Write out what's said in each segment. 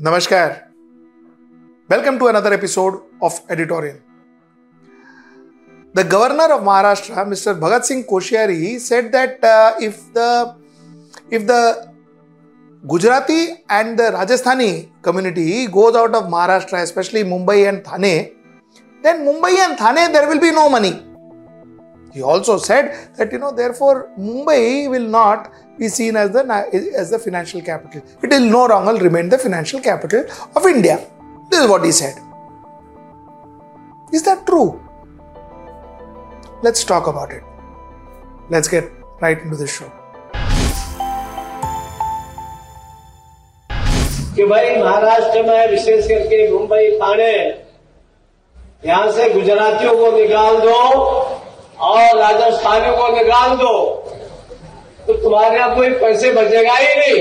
Namaskar. Welcome to another episode of Editorial. The governor of Maharashtra, Mr. Bhagat Singh Koshyari, said that uh, if the if the Gujarati and the Rajasthani community goes out of Maharashtra, especially Mumbai and Thane, then Mumbai and Thane there will be no money. He also said that you know therefore Mumbai will not be seen as the as the financial capital. It will no longer remain the financial capital of India. This is what he said. Is that true? Let's talk about it. Let's get right into the show. कि भाई महाराष्ट्र में विशेष करके मुंबई थाने यहां से गुजरातियों को निकाल दो और राजस्थानियों को निकाल दो तो तुम्हारे यहाँ कोई पैसे बचेगा ही नहीं।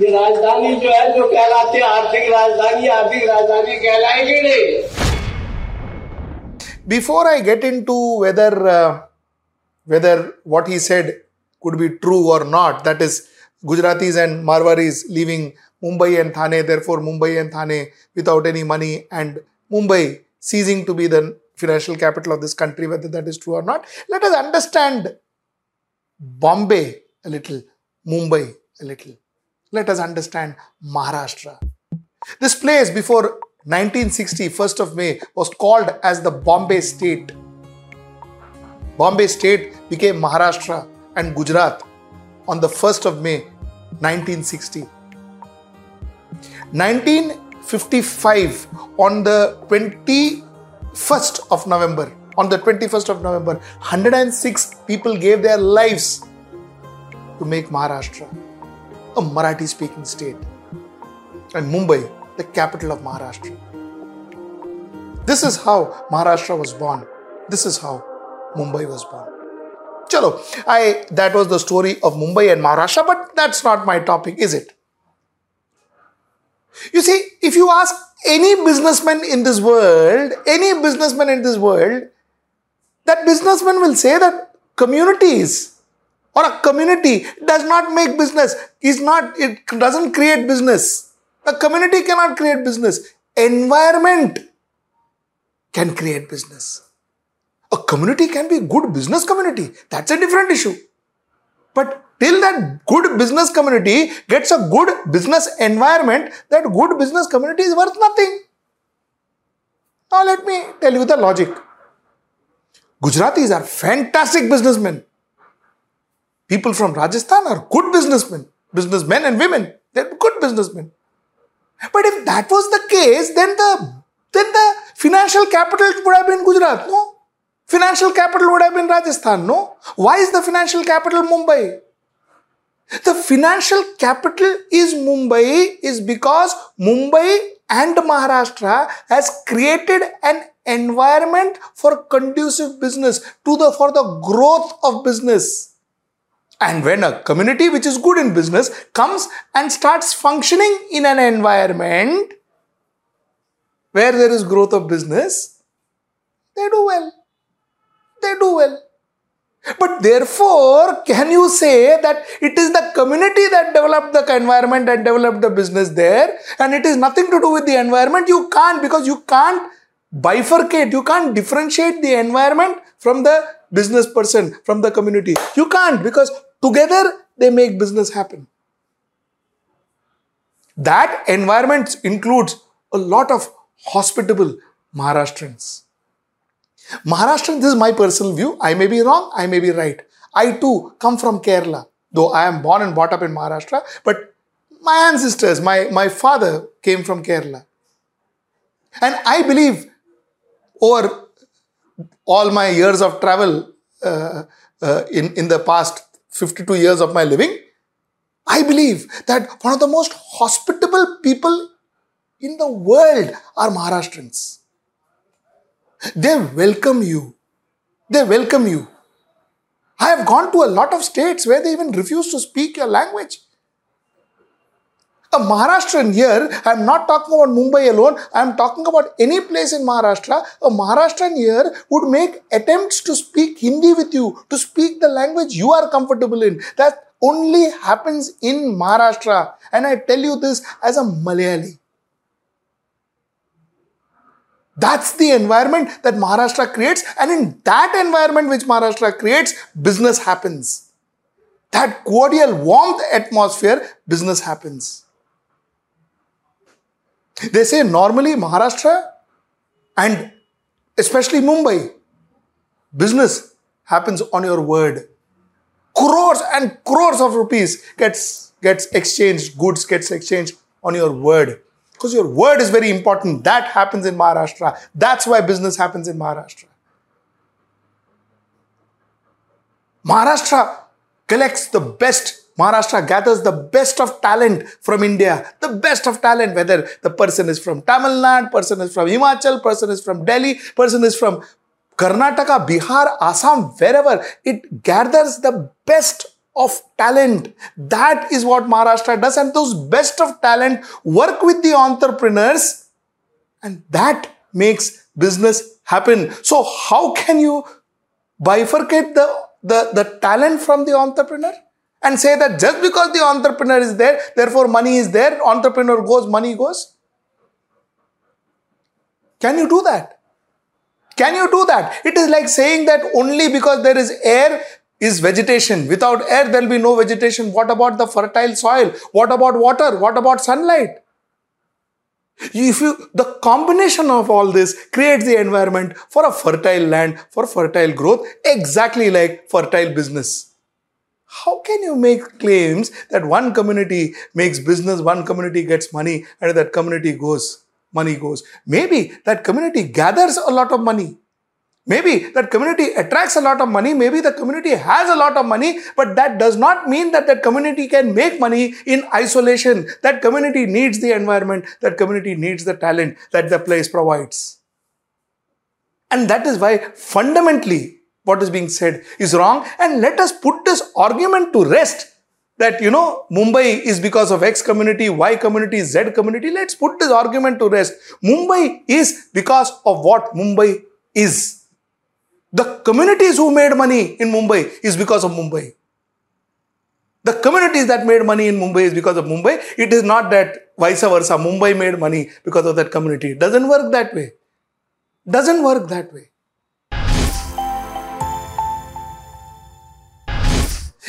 ये राजधानी जो है, जो कहलाती है आर्थिक राजधानी आर्थिक राजधानी कहलाएगी नहीं। Before I get in to whether whether what he said could be true or not that is Gujaratis and Marwaris is living Mumbai and Thane therefore Mumbai and Thane without any money and Mumbai ceasing to be the financial capital of this country, whether that is true or not. Let us understand Bombay a little, Mumbai a little. Let us understand Maharashtra. This place before 1960, 1st of May, was called as the Bombay State. Bombay State became Maharashtra and Gujarat on the 1st of May 1960. 1955 on the 21st of November on the 21st of November 106 people gave their lives to make Maharashtra a Marathi speaking state and Mumbai the capital of Maharashtra. This is how Maharashtra was born. This is how Mumbai was born. Chalo, I that was the story of Mumbai and Maharashtra, but that's not my topic, is it? You see, if you ask any businessman in this world, any businessman in this world, that businessman will say that communities or a community does not make business, is not, it doesn't create business. A community cannot create business. Environment can create business. A community can be a good business community. That's a different issue. But till that good business community gets a good business environment, that good business community is worth nothing. Now let me tell you the logic. Gujaratis are fantastic businessmen. People from Rajasthan are good businessmen, businessmen and women. They're good businessmen. But if that was the case, then the then the financial capital would have been Gujarat, no? Financial capital would have been Rajasthan, no? Why is the financial capital Mumbai? The financial capital is Mumbai is because Mumbai and Maharashtra has created an environment for conducive business to the for the growth of business. And when a community which is good in business comes and starts functioning in an environment where there is growth of business, they do well. They do well. But therefore, can you say that it is the community that developed the environment and developed the business there, and it is nothing to do with the environment? You can't because you can't bifurcate, you can't differentiate the environment from the business person, from the community. You can't because together they make business happen. That environment includes a lot of hospitable Maharashtrians. Maharashtrian, this is my personal view. I may be wrong, I may be right. I too come from Kerala, though I am born and brought up in Maharashtra, but my ancestors, my, my father came from Kerala. And I believe over all my years of travel uh, uh, in, in the past 52 years of my living, I believe that one of the most hospitable people in the world are Maharashtrians. They welcome you. They welcome you. I have gone to a lot of states where they even refuse to speak your language. A Maharashtrian here, I'm not talking about Mumbai alone, I'm talking about any place in Maharashtra. A Maharashtrian here would make attempts to speak Hindi with you, to speak the language you are comfortable in. That only happens in Maharashtra. And I tell you this as a Malayali. That's the environment that Maharashtra creates, and in that environment which Maharashtra creates, business happens. That cordial, warmth atmosphere, business happens. They say normally Maharashtra and especially Mumbai, business happens on your word. Crores and crores of rupees gets gets exchanged, goods gets exchanged on your word. Because your word is very important. That happens in Maharashtra. That's why business happens in Maharashtra. Maharashtra collects the best. Maharashtra gathers the best of talent from India. The best of talent, whether the person is from Tamil Nadu, person is from Himachal, person is from Delhi, person is from Karnataka, Bihar, Assam, wherever. It gathers the best of talent. That is what Maharashtra does. And those best of talent work with the entrepreneurs and that makes business happen. So how can you bifurcate the, the, the talent from the entrepreneur? And say that just because the entrepreneur is there, therefore money is there, entrepreneur goes, money goes. Can you do that? Can you do that? It is like saying that only because there is air, is vegetation. Without air, there will be no vegetation. What about the fertile soil? What about water? What about sunlight? If you, the combination of all this creates the environment for a fertile land, for fertile growth, exactly like fertile business. How can you make claims that one community makes business, one community gets money, and that community goes, money goes? Maybe that community gathers a lot of money Maybe that community attracts a lot of money, maybe the community has a lot of money, but that does not mean that that community can make money in isolation. That community needs the environment, that community needs the talent that the place provides. And that is why fundamentally what is being said is wrong. And let us put this argument to rest that you know Mumbai is because of X community, Y community, Z community. Let's put this argument to rest. Mumbai is because of what Mumbai is. The communities who made money in Mumbai is because of Mumbai. The communities that made money in Mumbai is because of Mumbai. It is not that vice versa. Mumbai made money because of that community. It doesn't work that way. Doesn't work that way.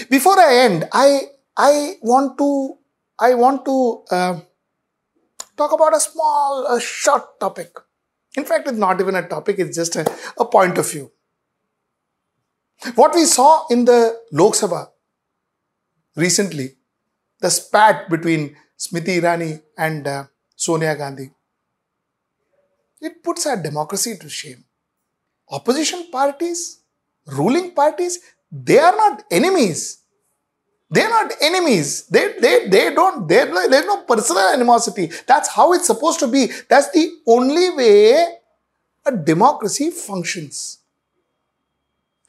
Before I end, I I want to I want to uh, talk about a small, a short topic. In fact, it's not even a topic; it's just a, a point of view. What we saw in the Lok Sabha recently, the spat between Smriti Irani and uh, Sonia Gandhi, it puts our democracy to shame. Opposition parties, ruling parties, they are not enemies. They are not enemies. They, they, they don't, there's no personal animosity. That's how it's supposed to be. That's the only way a democracy functions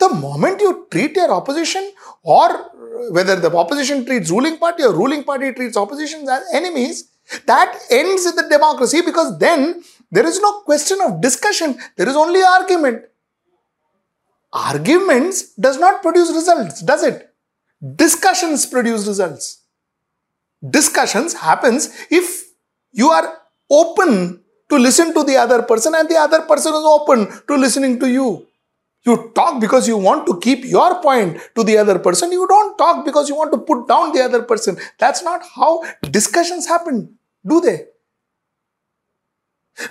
the moment you treat your opposition or uh, whether the opposition treats ruling party or ruling party treats opposition as enemies, that ends the democracy because then there is no question of discussion, there is only argument. Arguments does not produce results, does it? Discussions produce results. Discussions happens if you are open to listen to the other person and the other person is open to listening to you. You talk because you want to keep your point to the other person. You don't talk because you want to put down the other person. That's not how discussions happen, do they?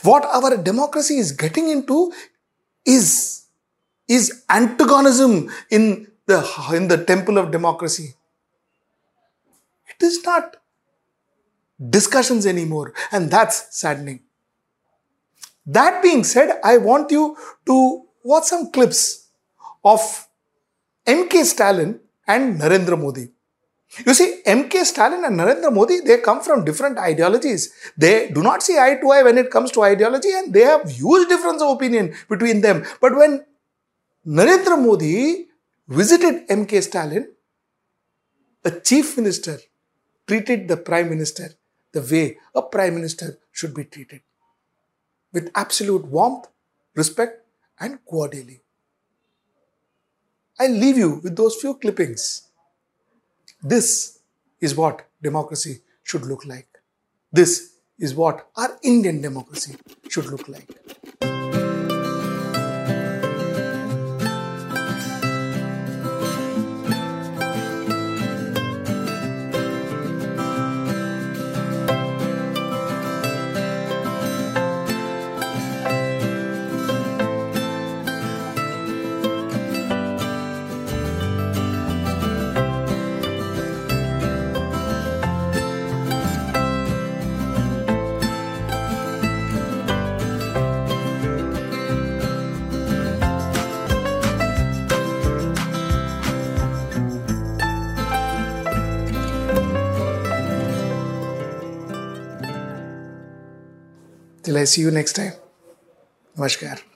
What our democracy is getting into is, is antagonism in the, in the temple of democracy. It is not discussions anymore, and that's saddening. That being said, I want you to watch some clips of MK Stalin and Narendra Modi. You see, MK Stalin and Narendra Modi, they come from different ideologies. They do not see eye to eye when it comes to ideology and they have huge difference of opinion between them. But when Narendra Modi visited MK Stalin, the chief minister treated the prime minister the way a prime minister should be treated with absolute warmth, respect, and cordially. I'll leave you with those few clippings. This is what democracy should look like. This is what our Indian democracy should look like. Till I see you next time. Namaskar.